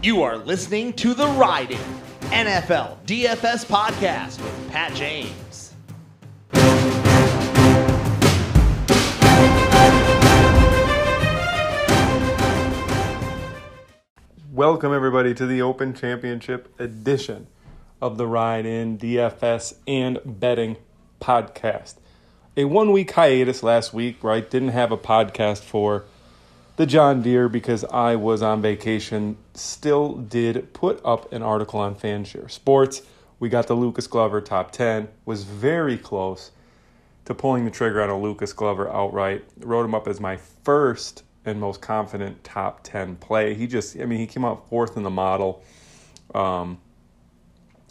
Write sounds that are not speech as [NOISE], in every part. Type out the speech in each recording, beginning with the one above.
You are listening to the Riding NFL DFS podcast with Pat James. Welcome, everybody, to the Open Championship edition of the Ride In DFS and Betting podcast. A one week hiatus last week, right? Didn't have a podcast for the John Deere because I was on vacation. Still did put up an article on Fanshare Sports. We got the Lucas Glover top 10, was very close to pulling the trigger on a Lucas Glover outright. Wrote him up as my first and most confident top 10 play. He just, I mean, he came out fourth in the model. Um,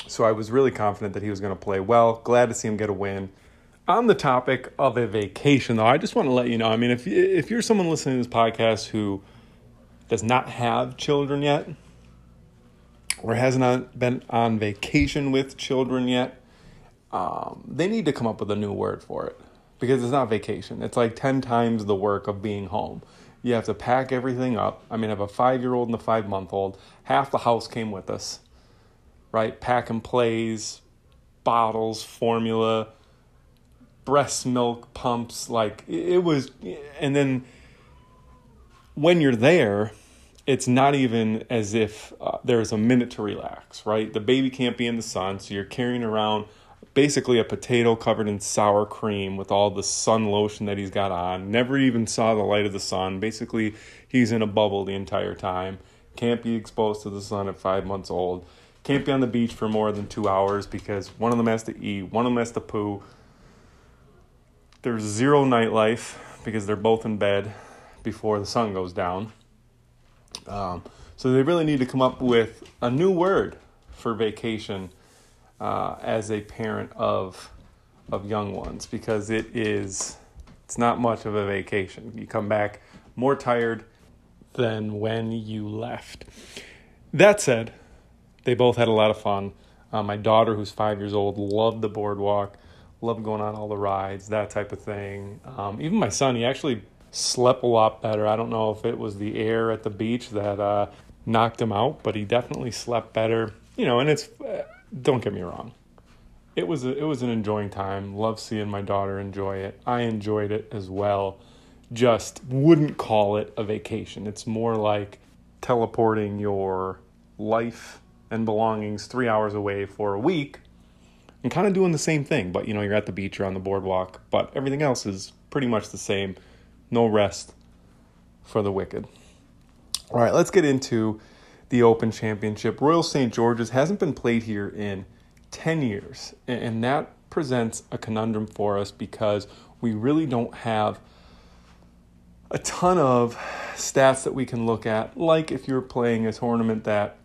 so I was really confident that he was going to play well. Glad to see him get a win. On the topic of a vacation, though, I just want to let you know. I mean, if if you're someone listening to this podcast who does not have children yet, or hasn't been on vacation with children yet, um, they need to come up with a new word for it because it's not vacation. It's like ten times the work of being home. You have to pack everything up. I mean, I have a five year old and a five month old. Half the house came with us, right? Pack and plays, bottles, formula, breast milk pumps. Like it was, and then when you're there, it's not even as if uh, there's a minute to relax, right? The baby can't be in the sun, so you're carrying around basically a potato covered in sour cream with all the sun lotion that he's got on. Never even saw the light of the sun. Basically, he's in a bubble the entire time. Can't be exposed to the sun at five months old. Can't be on the beach for more than two hours because one of them has to eat, one of them has to poo. There's zero nightlife because they're both in bed before the sun goes down. Um, so they really need to come up with a new word for vacation uh, as a parent of of young ones because it is it's not much of a vacation. You come back more tired than when you left. That said, they both had a lot of fun. Uh, my daughter, who's five years old, loved the boardwalk, loved going on all the rides, that type of thing. Um, even my son, he actually slept a lot better. I don't know if it was the air at the beach that uh, knocked him out, but he definitely slept better. You know, and it's don't get me wrong. It was a, it was an enjoying time. Love seeing my daughter enjoy it. I enjoyed it as well. Just wouldn't call it a vacation. It's more like teleporting your life and belongings 3 hours away for a week and kind of doing the same thing, but you know, you're at the beach, you're on the boardwalk, but everything else is pretty much the same. No rest for the wicked. All right, let's get into the Open Championship. Royal St. George's hasn't been played here in 10 years, and that presents a conundrum for us because we really don't have a ton of stats that we can look at, like if you're playing a tournament that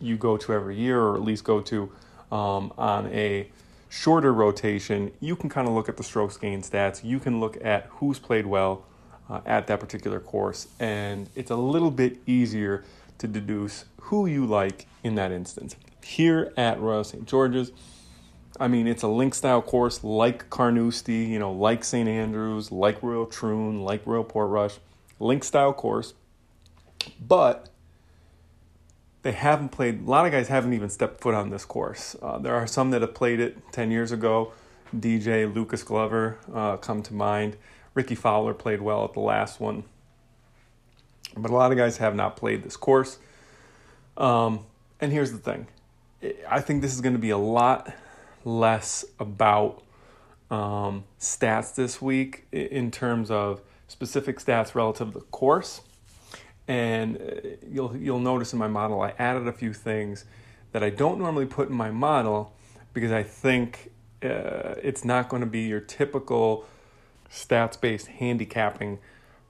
you go to every year or at least go to um, on a shorter rotation, you can kind of look at the strokes gain stats. You can look at who's played well uh, at that particular course, and it's a little bit easier to deduce who you like in that instance. Here at Royal St. George's, I mean, it's a link style course like Carnoustie, you know, like St. Andrews, like Royal Troon, like Royal Portrush, link style course. But they haven't played, a lot of guys haven't even stepped foot on this course. Uh, there are some that have played it 10 years ago. DJ, Lucas Glover uh, come to mind. Rickie Fowler played well at the last one. But a lot of guys have not played this course. Um, and here's the thing I think this is going to be a lot less about um, stats this week in terms of specific stats relative to the course. And uh, you'll you'll notice in my model I added a few things that I don't normally put in my model because I think uh, it's not going to be your typical stats based handicapping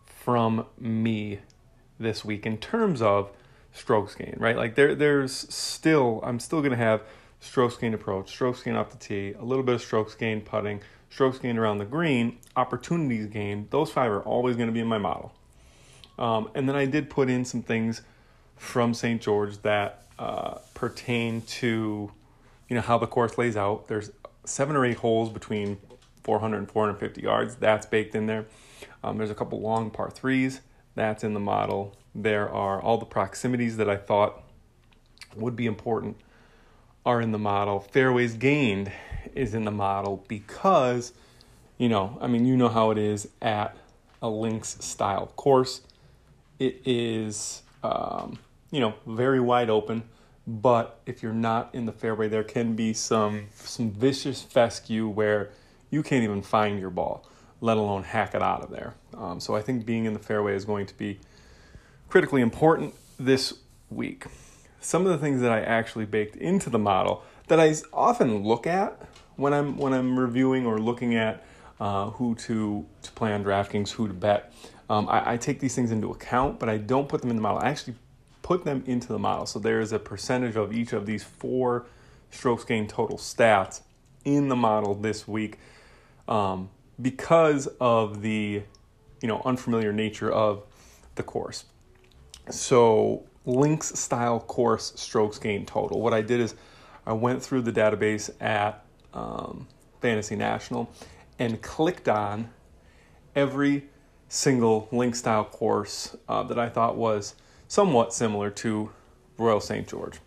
from me this week in terms of strokes gain, right? Like there, there's still, I'm still going to have strokes gain approach, strokes gain off the tee, a little bit of strokes gain putting, strokes gain around the green, opportunities gain. Those five are always going to be in my model. Um, and then I did put in some things from St. George that uh, pertain to, you know, how the course lays out. There's seven or eight holes between 400 and 450 yards. That's baked in there. Um, there's a couple long par threes. That's in the model. There are all the proximities that I thought would be important are in the model. Fairways gained is in the model because, you know, I mean, you know how it is at a links style course. It is, um, you know, very wide open. But if you're not in the fairway, there can be some some vicious fescue where you can't even find your ball, let alone hack it out of there. Um, so I think being in the fairway is going to be critically important this week. Some of the things that I actually baked into the model that I often look at when I'm when I'm reviewing or looking at uh, who to to play on DraftKings, who to bet. Um, I, I, take these things into account, but I don't put them in the model. I actually put them into the model. So there is a percentage of each of these four strokes gained total stats in the model this week um, because of the you know unfamiliar nature of the course. So links style course strokes gained total. What I did is I went through the database at um, Fantasy National and clicked on every single link style course uh, that I thought was somewhat similar to Royal St. George.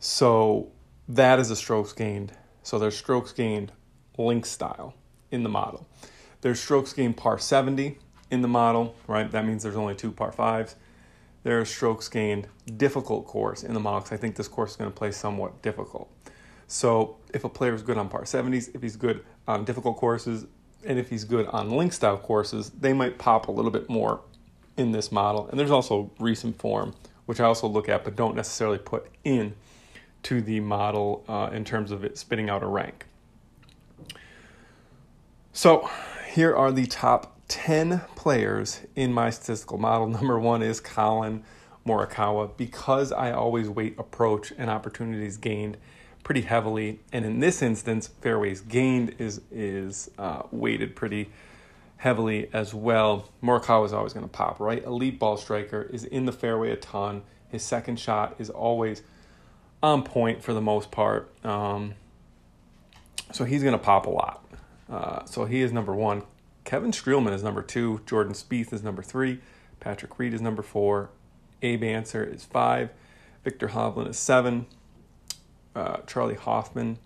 So that is a strokes gained. So there's strokes gained link style in the model. There's strokes gained par 70 in the model, right? That means there's only two par fives. There's strokes gained difficult course in the model because I think this course is going to play somewhat difficult. So if a player is good on par 70s, if he's good on difficult courses, and if he's good on link style courses, they might pop a little bit more in this model. And there's also recent form, which I also look at, but don't necessarily put in to the model uh, in terms of it spitting out a rank. So here are the top 10 players in my statistical model. [LAUGHS] Number one is Collin Morikawa because I always weight approach and opportunities gained pretty heavily. And in this instance, fairways gained is, is uh, weighted pretty heavily as well. Morikawa is always going to pop, right? Elite ball striker is in the fairway a ton. His second shot is always on point for the most part. Um, so he's going to pop a lot. Uh, so he is number one. Kevin Streelman is number two. Jordan Spieth is number three. Patrick Reed is number four. Abe Ancer is five. Viktor Hovland is seven. Uh, Charley Hoffman,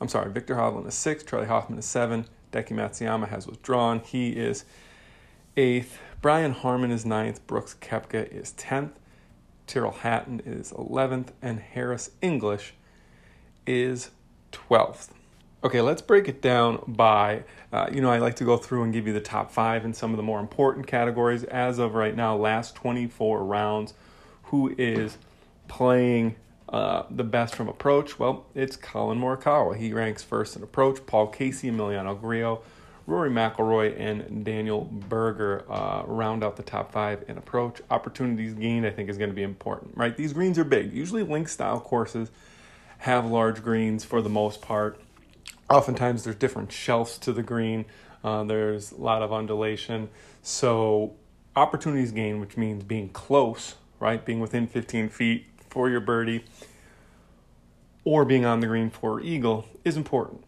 I'm sorry, Viktor Hovland is six. Charley Hoffman is seven. Deki Matsuyama has withdrawn. He is eighth. Brian Harman is ninth. Brooks Koepka is tenth. Tyrrell Hatton is 11th. And Harris English is 12th. Okay, let's break it down by, uh, you know, I like to go through and give you the top five in some of the more important categories. As of right now, last 24 rounds, who is playing uh, the best from approach? Well, it's Collin Morikawa. He ranks first in approach. Paul Casey, Emiliano Grillo, Rory McIlroy, and Daniel Berger uh, round out the top five in approach. Opportunities gained, I think, is going to be important, right? These greens are big. Usually, link style courses have large greens for the most part oftentimes there's different shelves to the green. Uh, there's a lot of undulation. So opportunities gained, which means being close, right? Being within 15 feet for your birdie or being on the green for eagle is important.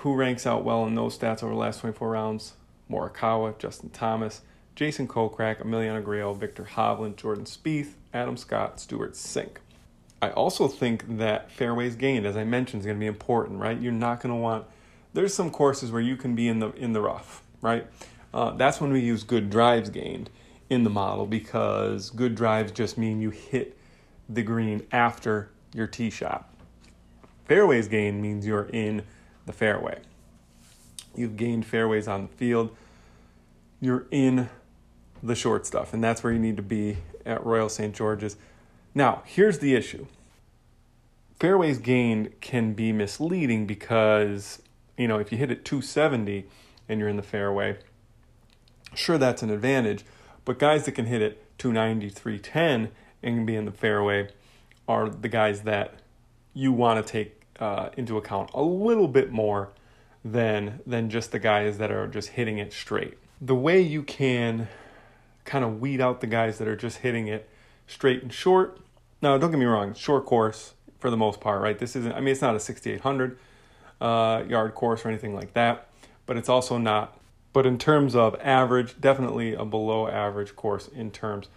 Who ranks out well in those stats over the last 24 rounds? Morikawa, Justin Thomas, Jason Kokrak, Emiliano Grillo, Viktor Hovland, Jordan Spieth, Adam Scott, Stewart Cink. I also think that fairways gained, as I mentioned, is going to be important, right? You're not going to want. There's some courses where you can be in the in the rough, right? Uh, that's when we use good drives gained in the model because good drives just mean you hit the green after your tee shot. Fairways gained means you're in the fairway. You've gained fairways on the field. You're in the short stuff, and that's where you need to be at Royal St. George's now, here's the issue fairways gained can be misleading because, you know, if you hit it 270 and you're in the fairway, sure, that's an advantage. But guys that can hit it 290, 310 and can be in the fairway are the guys that you want to take uh, into account a little bit more than than just the guys that are just hitting it straight. The way you can kind of weed out the guys that are just hitting it straight and short. Now, don't get me wrong, short course for the most part, right? This isn't, I mean, it's not a 6,800 uh, yard course or anything like that, but it's also not, but in terms of average, definitely a below average course in terms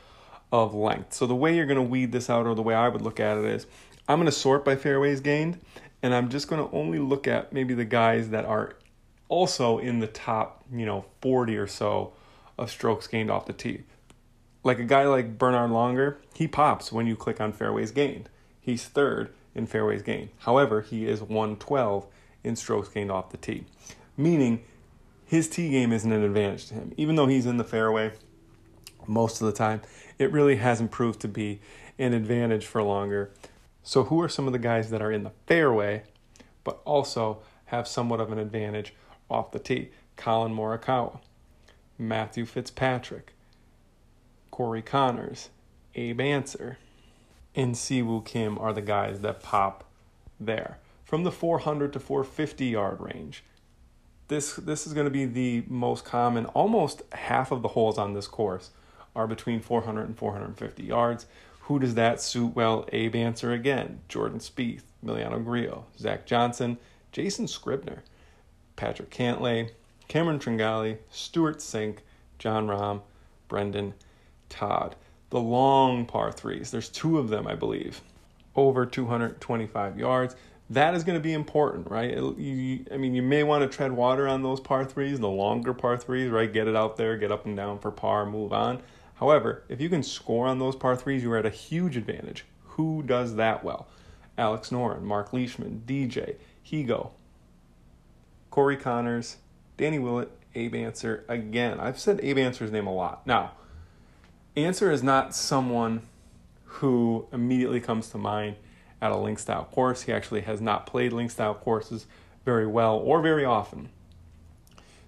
of length. So the way you're going to weed this out, or the way I would look at it, is I'm going to sort by fairways gained, and I'm just going to only look at maybe the guys that are also in the top, you know, 40 or so of strokes gained off the tee. Like a guy like Bernhard Langer, he pops when you click on fairways gained. He's third in fairways gained. However, he is 112 in strokes gained off the tee, meaning his tee game isn't an advantage to him. Even though he's in the fairway most of the time, it really hasn't proved to be an advantage for Langer. So, who are some of the guys that are in the fairway, but also have somewhat of an advantage off the tee? Collin Morikawa, Matthew Fitzpatrick, Corey Conners, Abe Ancer, and Siwoo Kim are the guys that pop there. From the 400 to 450 yard range, this this is going to be the most common. Almost half of the holes on this course are between 400 and 450 yards. Who does that suit well? Abe Ancer again, Jordan Spieth, Miliano Grillo, Zach Johnson, Jason Scrivener, Patrick Cantlay, Cameron Tringale, Stewart Cink, Jon Rahm, Brendon Todd. The long par threes, there's two of them, I believe, over 225 yards that is going to be important, right? It, you, I mean, you may want to tread water on those par threes, the longer par threes, right? Get it out there, get up and down for par, move on. However, if you can score on those par threes, you're at a huge advantage. Who does that well? Alex Noren, Mark Leishman, DJ, Higo, Corey Conners, Danny Willett, Abe Ancer. Again, I've said Abe Ancer's name a lot. Now, Ancer is not someone who immediately comes to mind at a link style course. He actually has not played link style courses very well or very often.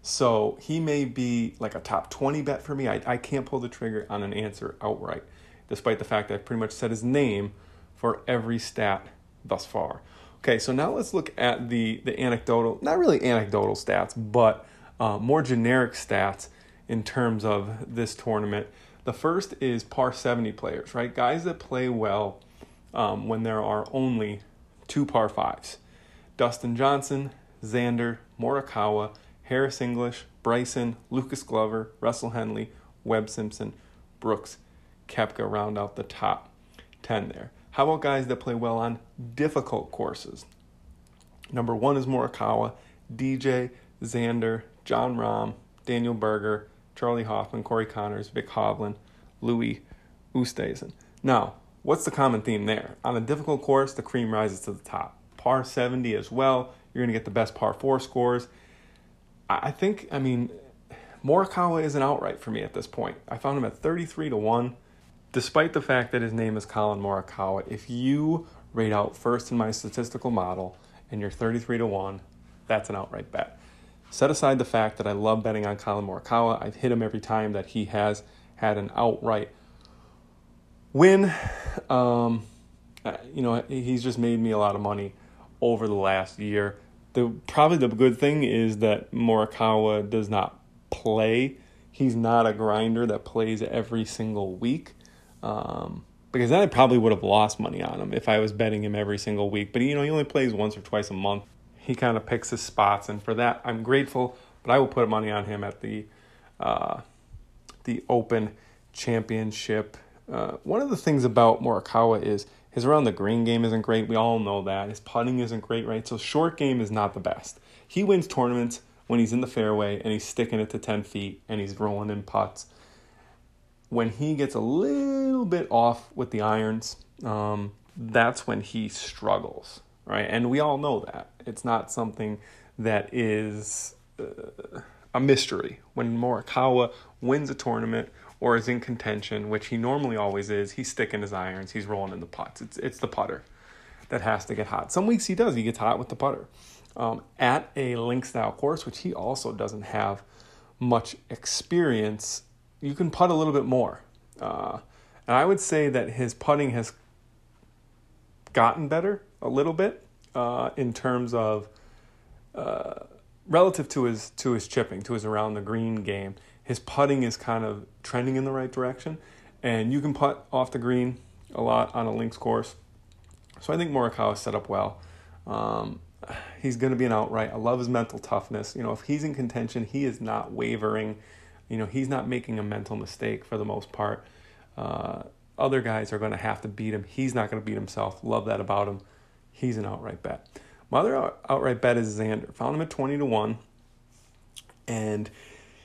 So he may be like a top 20 bet for me. I, I can't pull the trigger on an Ancer outright, despite the fact I've pretty much said his name for every stat thus far. Okay, so now let's look at the, the anecdotal, not really anecdotal stats, but uh, more generic stats in terms of this tournament. The first is par 70 players, right? Guys that play well um, when there are only two par fives. Dustin Johnson, Xander, Morikawa, Harris English, Bryson, Lucas Glover, Russell Henley, Webb Simpson, Brooks, Koepka round out the top 10 there. How about guys that play well on difficult courses? Number one is Morikawa, DJ, Xander, Jon Rahm, Daniel Berger, Charley Hoffman, Corey Conners, Vic Hovland, Louis Oosthuizen. Now, What's the common theme there? On a difficult course, the cream rises to the top. Par 70 as well, you're going to get the best par 4 scores. I think, I mean, Morikawa is an outright for me at this point. I found him at 33 to 1. Despite the fact that his name is Collin Morikawa, if you rate out first in my statistical model and you're 33 to 1, that's an outright bet. Set aside the fact that I love betting on Collin Morikawa. I've hit him every time that he has had an outright win. Um, uh, you know, he's just made me a lot of money over the last year. The probably the good thing is that Morikawa does not play. He's not a grinder that plays every single week. Um, because then I probably would have lost money on him if I was betting him every single week. But you know, he only plays once or twice a month. He kind of picks his spots, and for that I'm grateful. But I will put money on him at the uh, the Open Championship uh, one of the things about Morikawa is his around the green game isn't great. We all know that. His putting isn't great, right? So short game is not the best. He wins tournaments when he's in the fairway and he's sticking it to 10 feet and he's rolling in putts. When he gets a little bit off with the irons, um, that's when he struggles, right? And we all know that. It's not something that is uh, a mystery. When Morikawa wins a tournament or is in contention, which he normally always is, he's sticking his irons, he's rolling in the pots. It's it's the putter that has to get hot. Some weeks he does, he gets hot with the putter. Um, at a link style course, which he also doesn't have much experience, you can putt a little bit more. Uh, and I would say that his putting has gotten better a little bit uh, in terms of uh, relative to his to his chipping, to his around the green game his putting is kind of trending in the right direction, and you can putt off the green a lot on a links course. So I think Morikawa is set up well. Um, he's going to be an outright. I love his mental toughness. You know, if he's in contention, he is not wavering. You know, he's not making a mental mistake for the most part. Uh, Other guys are going to have to beat him. He's not going to beat himself. Love that about him. He's an outright bet. My other outright bet is Xander. Found him at 20 to 1. And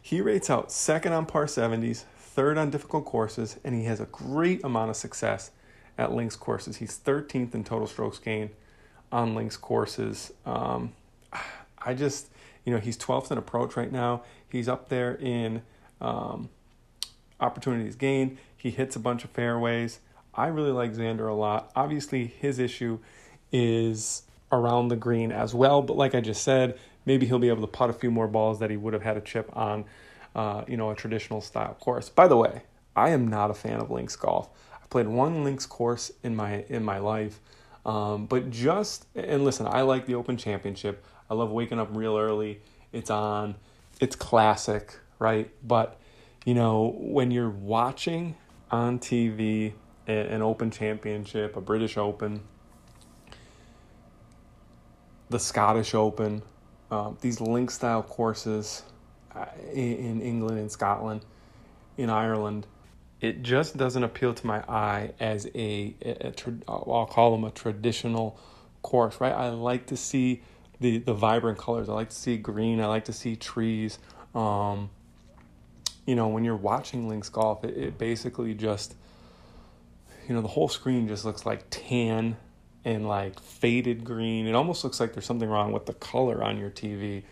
he rates out second on par 70s, third on difficult courses, and he has a great amount of success at links courses. He's 13th in total strokes gained on links courses. Um, I just, you know, he's 12th in approach right now. He's up there in um, opportunities gained. He hits a bunch of fairways. I really like Xander a lot. Obviously, his issue is around the green as well. But like I just said, maybe he'll be able to putt a few more balls that he would have had a chip on, uh, you know, a traditional style course. By the way, I am not a fan of links golf. I've played one links course in my in my life, um, but just and listen, I like the Open Championship. I love waking up real early. It's on. It's classic, right? But you know, when you're watching on TV an Open Championship, a British Open, the Scottish Open, um, these link style courses uh, in England and Scotland, in Ireland, it just doesn't appeal to my eye as a, a, a I'll call them a traditional course, right? I like to see the the vibrant colors. I like to see green. I like to see trees. Um, you know, when you're watching links golf, it, it basically just, you know, the whole screen just looks like tan and like faded green. It almost looks like there's something wrong with the color on your TV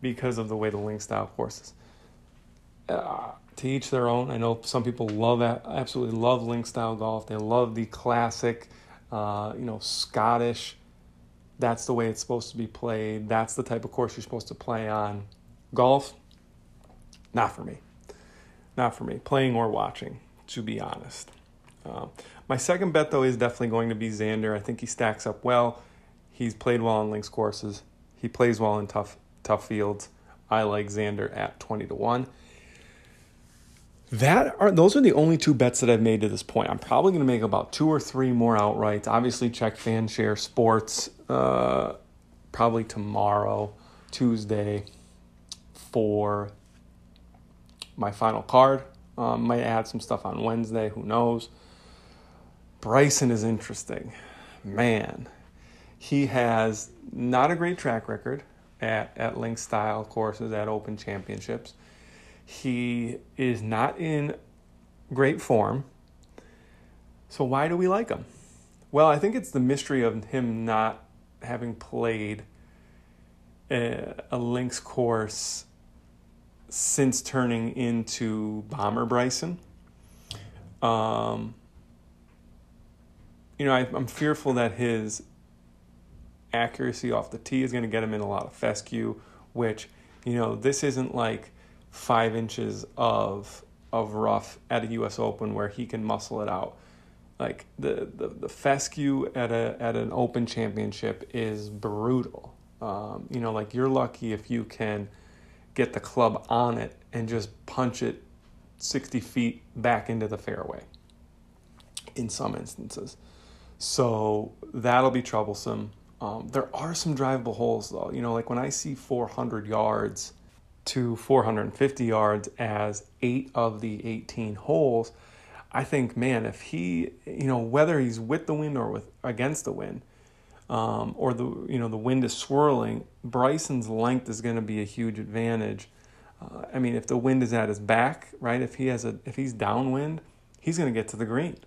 because of the way the link style courses. Uh, to each their own. I know some people love that, absolutely love link style golf. They love the classic, uh, you know, Scottish. That's the way it's supposed to be played. That's the type of course you're supposed to play on. Golf, not for me. Not for me. Playing or watching, to be honest. Uh, my second bet, though, is definitely going to be Xander. I think he stacks up well. He's played well on links courses. He plays well in tough tough fields. I like Xander at twenty to one. That are those are the only two bets that I've made to this point. I'm probably going to make about two or three more outrights. Obviously, check FanShare Sports uh, probably tomorrow, Tuesday, for my final card. Um, might add some stuff on Wednesday. Who knows? Bryson is interesting. Man, he has not a great track record at, at link style courses, at open championships. He is not in great form. So, why do we like him? Well, I think it's the mystery of him not having played a, a links course since turning into Bomber Bryson. Um, you know, I, am fearful that his accuracy off the tee is going to get him in a lot of fescue, which, you know, this isn't like five inches of of rough at a U.S. Open where he can muscle it out. Like the, the, the fescue at a at an Open Championship is brutal. Um, you know, like you're lucky if you can get the club on it and just punch it 60 feet back into the fairway in some instances. So that'll be troublesome. Um, there are some drivable holes though. You know, like when I see 400 yards to 450 yards as eight of the 18 holes, I think, man, if he, you know, whether he's with the wind or with against the wind, um, or the you know the wind is swirling, Bryson's length is going to be a huge advantage. Uh, I mean, if the wind is at his back, right? If he has a if he's downwind, he's going to get to the green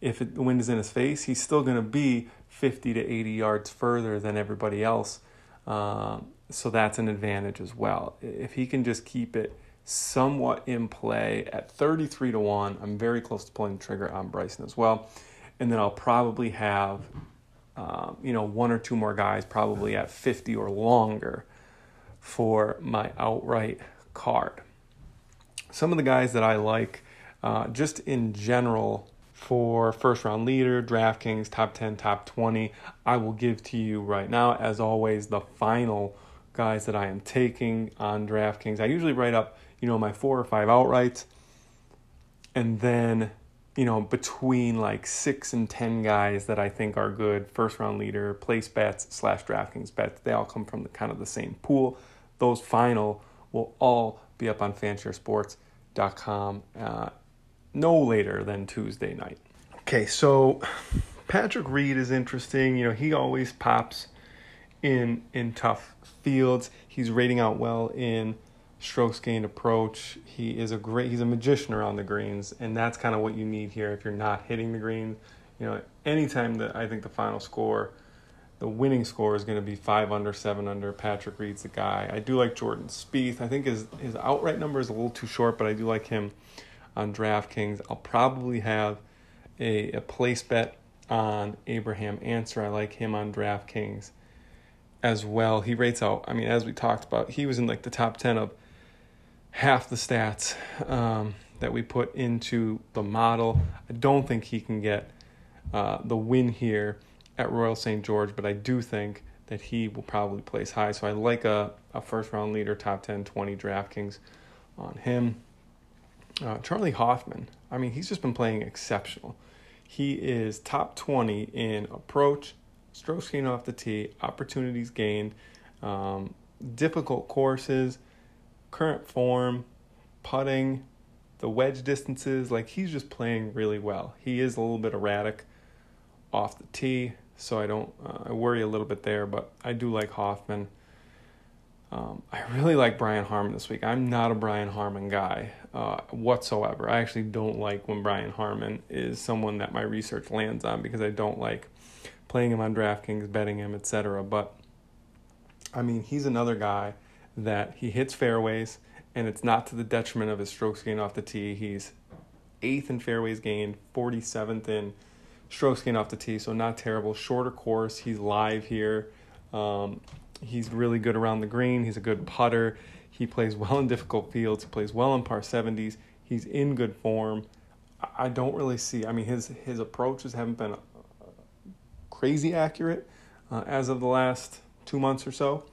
if it, the wind is in his face, he's still going to be 50 to 80 yards further than everybody else. Uh, so that's an advantage as well. If he can just keep it somewhat in play at 33 to 1, I'm very close to pulling the trigger on Bryson as well. And then I'll probably have, um, you know, one or two more guys probably at 50 or longer for my outright card. Some of the guys that I like, uh, just in general, for first round leader, DraftKings, top 10, top 20. I will give to you right now, as always, the final guys that I am taking on DraftKings. I usually write up, you know, my four or five outrights, and then, you know, between like six and 10 guys that I think are good first round leader, place bets, slash DraftKings bets. They all come from the kind of the same pool. Those final will all be up on fansharesports.com. Uh, no later than Tuesday night. Okay, so Patrick Reed is interesting. You know, he always pops in in tough fields. He's rating out well in strokes gained approach. He is a great he's a magician around the greens, and that's kind of what you need here if you're not hitting the green. You know, anytime that I think the final score, the winning score is going to be five under, seven under. Patrick Reed's the guy. I do like Jordan Spieth. I think his his outright number is a little too short, but I do like him on DraftKings. I'll probably have a, a place bet on Abraham Ancer. I like him on DraftKings as well. He rates out, I mean, as we talked about, he was in like the top 10 of half the stats um, that we put into the model. I don't think he can get uh, the win here at Royal St. George, but I do think that he will probably place high. So I like a, a first round leader, top 10, 20 DraftKings on him. Uh, Charley Hoffman, I mean, he's just been playing exceptional. He is top 20 in approach, strokes gained off the tee, opportunities gained, um, difficult courses, current form, putting, the wedge distances. Like he's just playing really well. He is a little bit erratic off the tee, so I don't uh, I worry a little bit there, but I do like Hoffman. Um, I really like Brian Harman this week. I'm not a Brian Harman guy uh, whatsoever. I actually don't like when Brian Harman is someone that my research lands on because I don't like playing him on DraftKings, betting him, etc. But I mean, he's another guy that he hits fairways, and it's not to the detriment of his strokes gained off the tee. He's eighth in fairways gained, 47th in strokes gained off the tee, so not terrible. Shorter course, he's live here. Um, he's really good around the green. He's a good putter. He plays well in difficult fields. He plays well in par 70s. He's in good form. I don't really see. I mean, his his approaches haven't been crazy accurate uh, as of the last two months or so,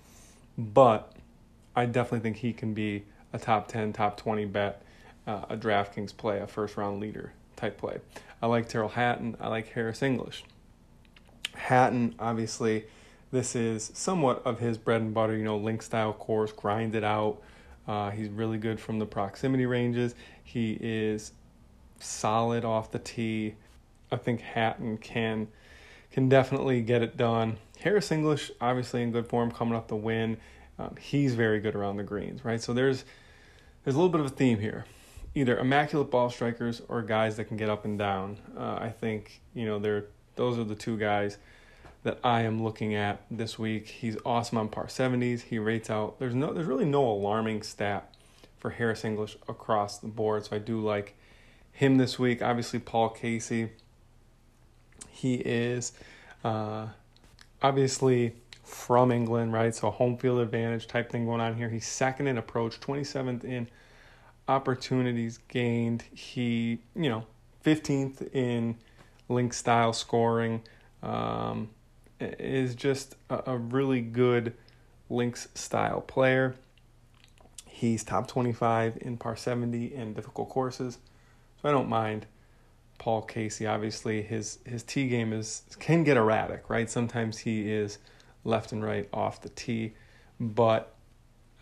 but I definitely think he can be a top 10, top 20 bet, uh, a DraftKings play, a first round leader type play. I like Tyrrell Hatton. I like Harris English. Hatton, obviously, this is somewhat of his bread and butter, you know, link style course, grind it out. Uh, he's really good from the proximity ranges. He is solid off the tee. I think Hatton can can definitely get it done. Harris English, obviously in good form, coming off the win. Um, he's very good around the greens, right? So there's there's a little bit of a theme here. Either immaculate ball strikers or guys that can get up and down. Uh, I think you know they're those are the two guys that I am looking at this week. He's awesome on par 70s. He rates out. There's no there's really no alarming stat for Harris English across the board. So I do like him this week. Obviously Paul Casey he is uh, obviously from England, right? So home field advantage type thing going on here. He's second in approach, 27th in opportunities gained. He, you know, 15th in link style scoring. Um, is just a, a really good links style player. He's top 25 in par 70 in difficult courses. So I don't mind Paul Casey. Obviously, his his tee game is can get erratic, right? Sometimes he is left and right off the tee, but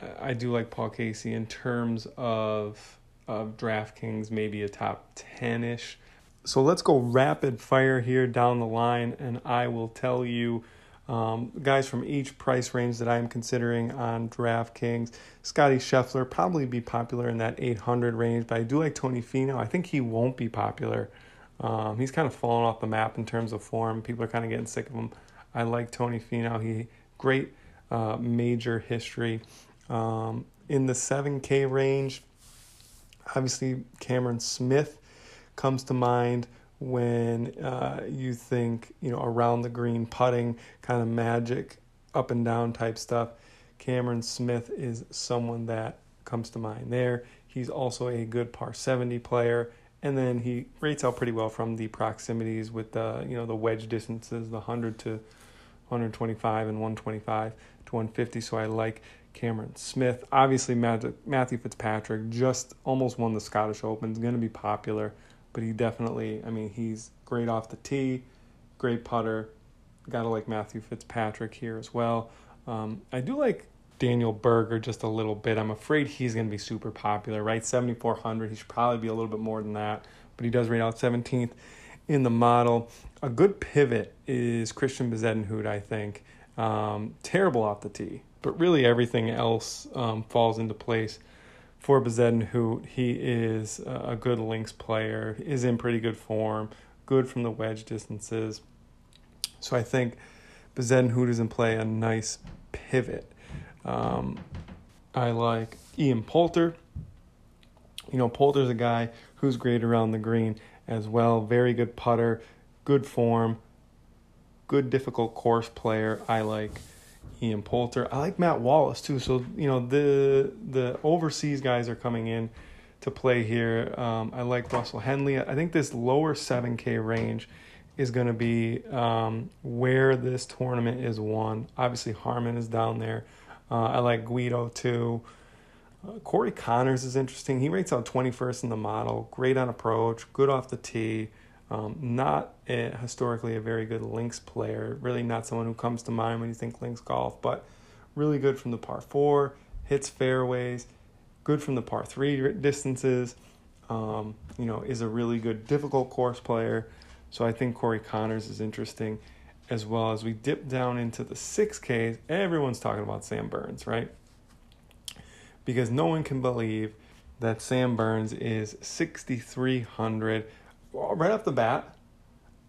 uh, I do like Paul Casey in terms of of DraftKings, maybe a top ten ish. So let's go rapid fire here down the line, and I will tell you. Um, guys from each price range that I'm considering on DraftKings. Scottie Scheffler probably be popular in that 800 range, but I do like Tony Finau. I think he won't be popular um, he's kind of fallen off the map in terms of form. People are kind of getting sick of him. I like Tony Finau. He great uh, major history um, in the 7K range. Obviously, Cameron Smith comes to mind when uh, you think you know around the green putting kind of magic up and down type stuff. Cameron Smith is someone that comes to mind there. He's also a good par 70 player and then he rates out pretty well from the proximities with the you know the wedge distances, the 100 to 125 and 125 to 150. So I like Cameron Smith. Obviously, Matthew Fitzpatrick just almost won the Scottish Open. Is going to be popular, but he definitely, I mean, he's great off the tee, great putter. Got to like Matthew Fitzpatrick here as well. Um, I do like Daniel Berger just a little bit. I'm afraid he's going to be super popular, right? 7,400. He should probably be a little bit more than that. but he does rate out 17th in the model. A good pivot is Christian Bezuidenhout, I think. Um, terrible off the tee, but really everything else um, falls into place for Bezuidenhout. He is a good links player, is in pretty good form, good from the wedge distances. So I think Bezuidenhout is in play a nice pivot. Um, I like Ian Poulter. You know, Poulter's a guy who's great around the green as well. Very good putter, good form, good difficult course player. I like Ian Poulter. I like Matt Wallace too. So you know the the overseas guys are coming in to play here. Um, I like Russell Henley. I think this lower 7K range is going to be um, where this tournament is won. Obviously, Harman is down there. Uh, I like Guido too. Uh, Corey Conners is interesting. He rates out 21st in the model. Great on approach, good off the tee. Um, not a, historically a very good links player. Really not someone who comes to mind when you think links golf, but really good from the par four, hits fairways, good from the par three distances. Um, you know, is a really good difficult course player. So I think Corey Conners is interesting as well as we dip down into the 6Ks. Everyone's talking about Sam Burns, right? Because no one can believe that Sam Burns is 6,300. Right off the bat,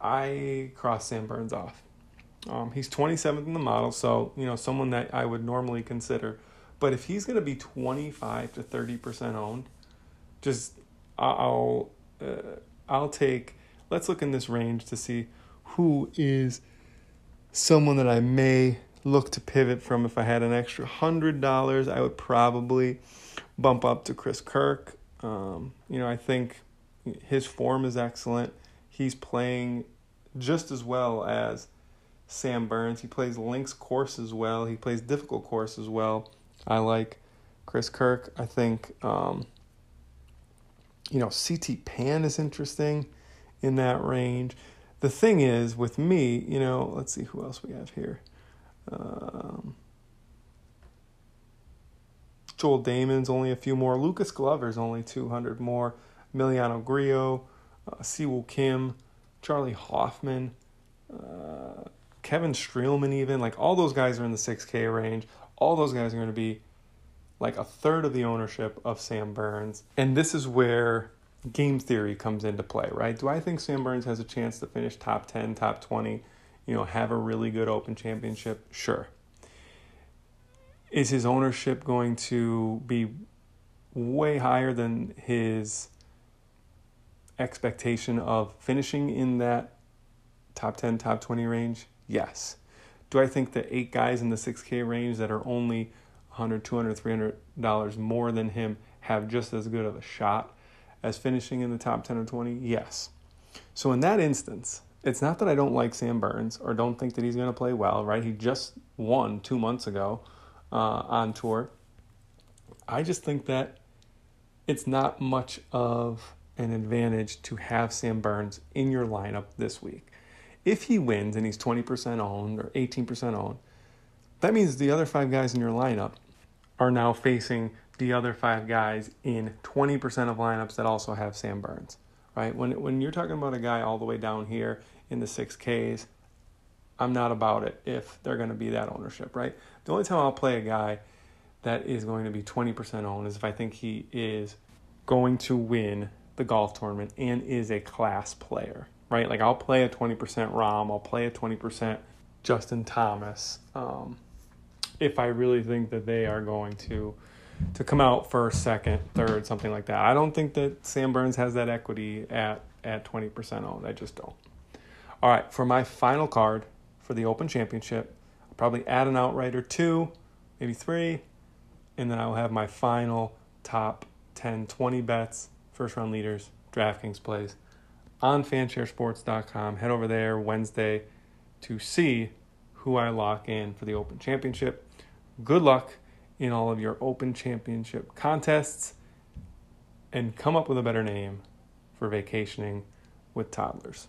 I cross Sam Burns off. Um, he's 27th in the model, so you know someone that I would normally consider. But if he's going to be 25 to 30 percent owned, just I'll uh, I'll take. Let's look in this range to see who is someone that I may look to pivot from. If I had an extra hundred dollars, I would probably bump up to Chris Kirk. Um, you know, I think his form is excellent. He's playing just as well as Sam Burns. He plays links course as well. He plays difficult course as well. I like Chris Kirk. I think um, you know CT Pan is interesting in that range the thing is with me, you know, let's see who else we have here. Um, Joel Dahmen's only a few more. Lucas Glover's only 200 more. Emiliano Grillo, uh, Siwoo Kim, Charley Hoffman, uh, Kevin Streelman, even. Like all those guys are in the 6K range. All those guys are going to be like a third of the ownership of Sam Burns. And this is where game theory comes into play, right? Do I think Sam Burns has a chance to finish top 10, top 20, you know, have a really good open championship? Sure. Is his ownership going to be way higher than his expectation of finishing in that top 10, top 20 range? Yes. Do I think the eight guys in the 6K range that are only 100, 200, 300 dollars more than him have just as good of a shot as finishing in the top 10 or 20? Yes. So in that instance, it's not that I don't like Sam Burns or don't think that he's going to play well, right? He just won two months ago uh, on tour. I just think that it's not much of an advantage to have Sam Burns in your lineup this week. If he wins and he's 20% owned or 18% owned, that means the other five guys in your lineup are now facing the other five guys in 20% of lineups that also have Sam Burns, right? When, when you're talking about a guy all the way down here in the 6Ks, I'm not about it if they're going to be that ownership, right? The only time I'll play a guy that is going to be 20% owned is if I think he is going to win the golf tournament and is a class player, right? Like I'll play a 20% Rahm, I'll play a 20% Justin Thomas um, if I really think that they are going to to come out first, second, third, something like that. I don't think that Sam Burns has that equity at at 20% owned. I just don't. All right, for my final card for the Open Championship, I'll probably add an outright or two, maybe three, and then I will have my final top 10, 20 bets, first round leaders, DraftKings plays on fansharesports.com. Head over there Wednesday to see who I lock in for the Open Championship. Good luck in all of your Open Championship contests and come up with a better name for vacationing with toddlers.